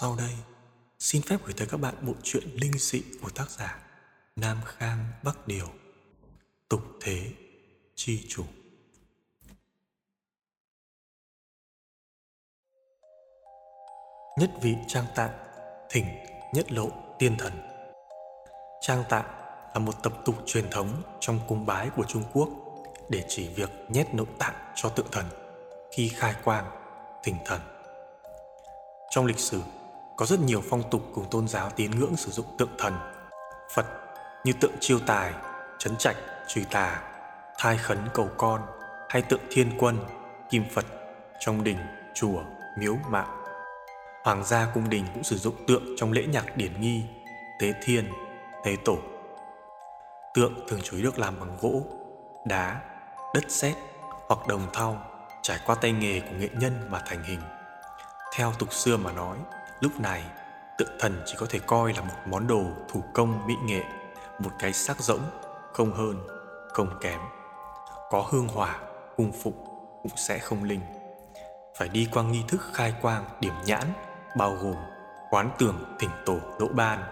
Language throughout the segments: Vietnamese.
Sau đây, xin phép gửi tới các bạn bộ truyện linh dị của tác giả Nam Khang Bắc Điều Tục Thế Chi Chủ. Nhất vị trang tạng Thỉnh nhất lộ tiên thần. Trang tạng là một tập tục truyền thống trong cung bái của Trung Quốc để chỉ việc nhét nội tạng cho tượng thần khi khai quang, thỉnh thần. Trong lịch sử, có rất nhiều phong tục cùng tôn giáo tín ngưỡng sử dụng tượng thần, Phật như tượng chiêu tài, chấn trạch, trùy tà, thai khấn cầu con hay tượng thiên quân, kim Phật trong đình, chùa, miếu mạo. Hoàng gia cung đình cũng sử dụng tượng trong lễ nhạc điển nghi, tế thiên, tế tổ. Tượng thường chủ yếu được làm bằng gỗ, đá, đất sét hoặc đồng thau trải qua tay nghề của nghệ nhân mà thành hình. Theo tục xưa mà nói, lúc này tượng thần chỉ có thể coi là một món đồ thủ công mỹ nghệ, một cái xác rỗng, không hơn, không kém. Có hương hỏa, cung phục cũng sẽ không linh. Phải đi qua nghi thức khai quang điểm nhãn, bao gồm quán tưởng thỉnh tổ lỗ ban,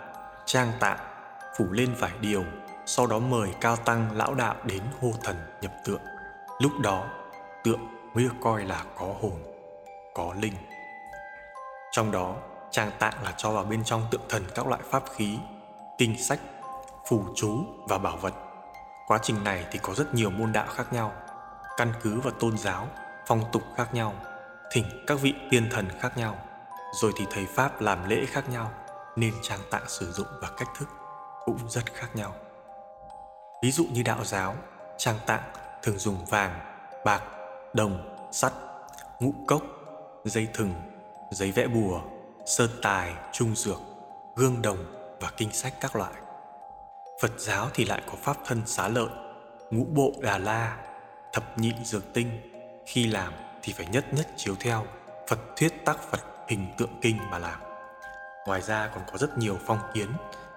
trang tạng, phủ lên vải điều, sau đó mời cao tăng lão đạo đến hô thần nhập tượng. Lúc đó, tượng mới được coi là có hồn, có linh. Trong đó, trang tạng là cho vào bên trong tượng thần các loại pháp khí, kinh sách, phù chú và bảo vật. Quá trình này thì có rất nhiều môn đạo khác nhau, căn cứ vào tôn giáo, phong tục khác nhau, thỉnh các vị tiên thần khác nhau, rồi thì thầy Pháp làm lễ khác nhau, nên trang tạng sử dụng và cách thức cũng rất khác nhau. Ví dụ như đạo giáo, trang tạng thường dùng vàng, bạc, đồng, sắt, ngũ cốc, dây thừng, giấy vẽ bùa, sơn tài, trung dược, gương đồng và kinh sách các loại. Phật giáo thì lại có pháp thân xá lợi, ngũ bộ đà la, thập nhị dược tinh. Khi làm thì phải nhất nhất chiếu theo Phật thuyết tác Phật hình tượng kinh mà làm. Ngoài ra còn có rất nhiều phong kiến,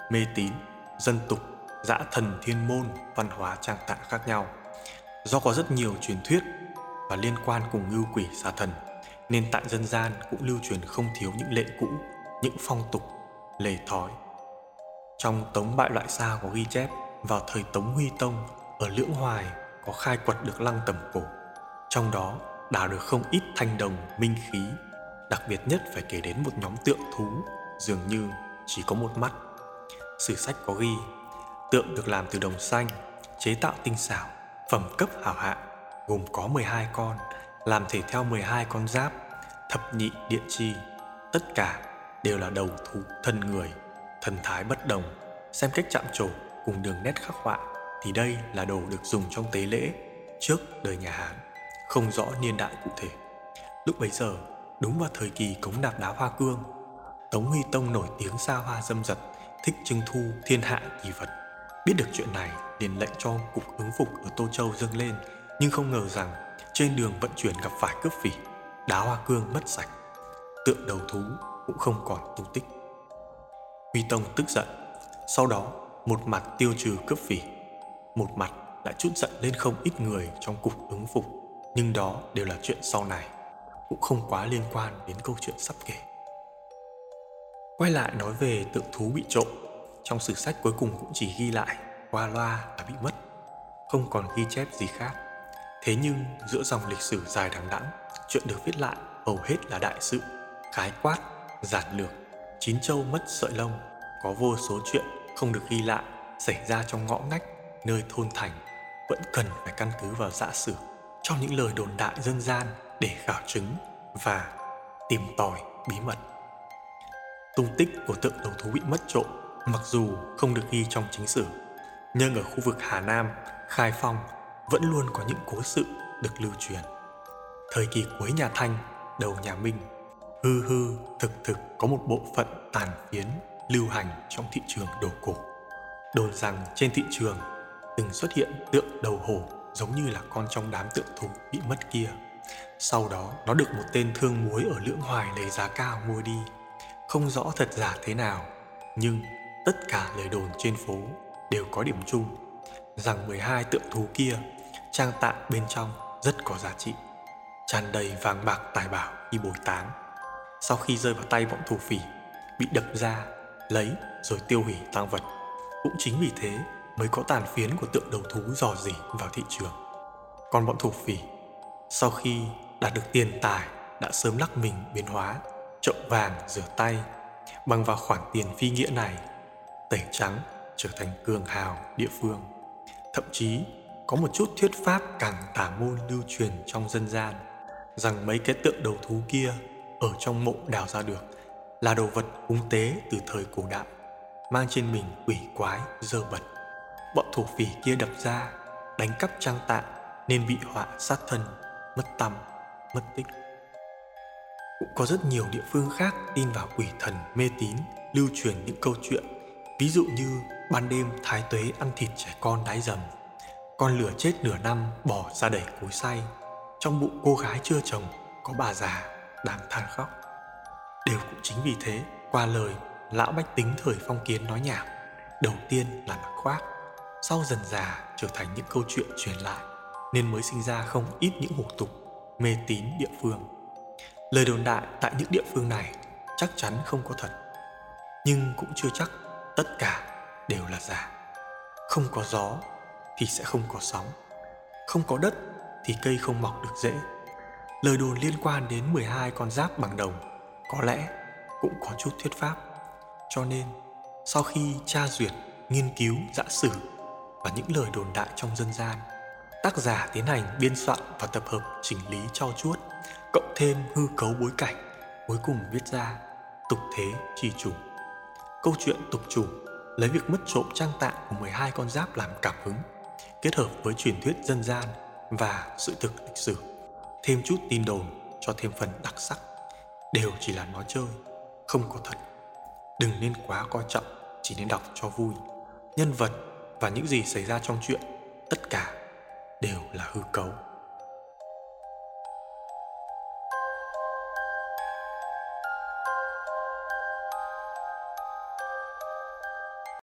mê tín, dân tục, dã thần thiên môn, văn hóa trang tạng khác nhau. Do có rất nhiều truyền thuyết và liên quan cùng ngưu quỷ xà thần nên tại dân gian cũng lưu truyền không thiếu những lệ cũ, những phong tục, lề thói. Trong Tống Bại Loại Sa có ghi chép vào thời Tống Huy Tông ở Lưỡng Hoài có khai quật được lăng tầm cổ. Trong đó đào được không ít thanh đồng, minh khí. Đặc biệt nhất phải kể đến một nhóm tượng thú dường như chỉ có một mắt. Sử sách có ghi tượng được làm từ đồng xanh, chế tạo tinh xảo, phẩm cấp hảo hạng gồm có 12 con, làm thể theo 12 con giáp, thập nhị điện chi. Tất cả đều là đầu thú thân người, thần thái bất đồng. Xem cách chạm trổ cùng đường nét khắc họa thì đây là đồ được dùng trong tế lễ trước đời nhà Hán, không rõ niên đại cụ thể. Lúc bấy giờ, đúng vào thời kỳ cống nạp đá hoa cương, Tống Huy Tông nổi tiếng xa hoa dâm dật, thích trưng thu thiên hạ kỳ vật. Biết được chuyện này, liền lệnh cho cục ứng phục ở Tô Châu dâng lên nhưng không ngờ rằng trên đường vận chuyển gặp phải cướp phỉ, đá hoa cương mất sạch, tượng đầu thú cũng không còn tung tích. Huy Tông tức giận, sau đó một mặt tiêu trừ cướp phỉ, một mặt lại chút giận lên không ít người trong cục ứng phục, nhưng đó đều là chuyện sau này, cũng không quá liên quan đến câu chuyện sắp kể. Quay lại nói về tượng thú bị trộm, trong sử sách cuối cùng cũng chỉ ghi lại qua loa là bị mất, không còn ghi chép gì khác. Thế nhưng giữa dòng lịch sử dài đằng đẵng, chuyện được viết lại hầu hết là đại sự, khái quát, giản lược, chín châu mất sợi lông, có vô số chuyện không được ghi lại xảy ra trong ngõ ngách nơi thôn thành vẫn cần phải căn cứ vào giả sử trong những lời đồn đại dân gian để khảo chứng và tìm tòi bí mật. Tung tích của tượng đầu thú bị mất trộm mặc dù không được ghi trong chính sử, nhưng ở khu vực Hà Nam, Khai Phong vẫn luôn có những cố sự được lưu truyền. Thời kỳ cuối nhà Thanh, đầu nhà Minh, hư hư thực thực có một bộ phận tàn phiến lưu hành trong thị trường đồ cổ. Đồn rằng trên thị trường từng xuất hiện tượng đầu hổ giống như là con trong đám tượng thú bị mất kia. Sau đó nó được một tên thương muối ở Lưỡng Hoài lấy giá cao mua đi. Không rõ thật giả thế nào, nhưng tất cả lời đồn trên phố đều có điểm chung rằng 12 tượng thú kia trang tạng bên trong rất có giá trị, tràn đầy vàng bạc tài bảo khi bồi táng. Sau khi rơi vào tay bọn thổ phỉ, bị đập ra, lấy rồi tiêu hủy tang vật. Cũng chính vì thế mới có tàn phiến của tượng đầu thú dò dỉ vào thị trường. Còn bọn thổ phỉ, sau khi đạt được tiền tài đã sớm lắc mình biến hóa, trộm vàng rửa tay, bằng vào khoản tiền phi nghĩa này, tẩy trắng trở thành cường hào địa phương. Thậm chí có một chút thuyết pháp càng tả môn lưu truyền trong dân gian, rằng mấy cái tượng đầu thú kia ở trong mộ đào ra được là đồ vật cúng tế từ thời cổ đại, mang trên mình quỷ quái, dơ bẩn. Bọn thổ phỉ kia đập ra, đánh cắp trang tạng, nên bị họa sát thân, mất tâm mất tích. Cũng có rất nhiều địa phương khác tin vào quỷ thần mê tín lưu truyền những câu chuyện, ví dụ như ban đêm thái tuế ăn thịt trẻ con đái dầm con lửa chết nửa năm, bỏ ra đẩy cối say. Trong bụng cô gái chưa chồng, có bà già đang than khóc. Đều cũng chính vì thế, qua lời, lão bách tính thời phong kiến nói nhảm. Đầu tiên là mặc khoác. Sau dần già, trở thành những câu chuyện truyền lại, nên mới sinh ra không ít những hủ tục, mê tín địa phương. Lời đồn đại tại những địa phương này chắc chắn không có thật, nhưng cũng chưa chắc tất cả đều là giả. Không có gió thì sẽ không có sóng. Không có đất thì cây không mọc được dễ. Lời đồn liên quan đến 12 con giáp bằng đồng có lẽ cũng có chút thuyết pháp. Cho nên, sau khi tra duyệt, nghiên cứu dã sử và những lời đồn đại trong dân gian, tác giả tiến hành biên soạn và tập hợp chỉnh lý cho chuốt, cộng thêm hư cấu bối cảnh, cuối cùng viết ra tục thế chi chủ. Câu chuyện tục chủ lấy việc mất trộm trang tạng của 12 con giáp làm cảm hứng kết hợp với truyền thuyết dân gian và sự thực lịch sử. Thêm chút tin đồn cho thêm phần đặc sắc. Đều chỉ là nói chơi, không có thật. Đừng nên quá coi trọng, chỉ nên đọc cho vui. Nhân vật và những gì xảy ra trong chuyện, tất cả đều là hư cấu.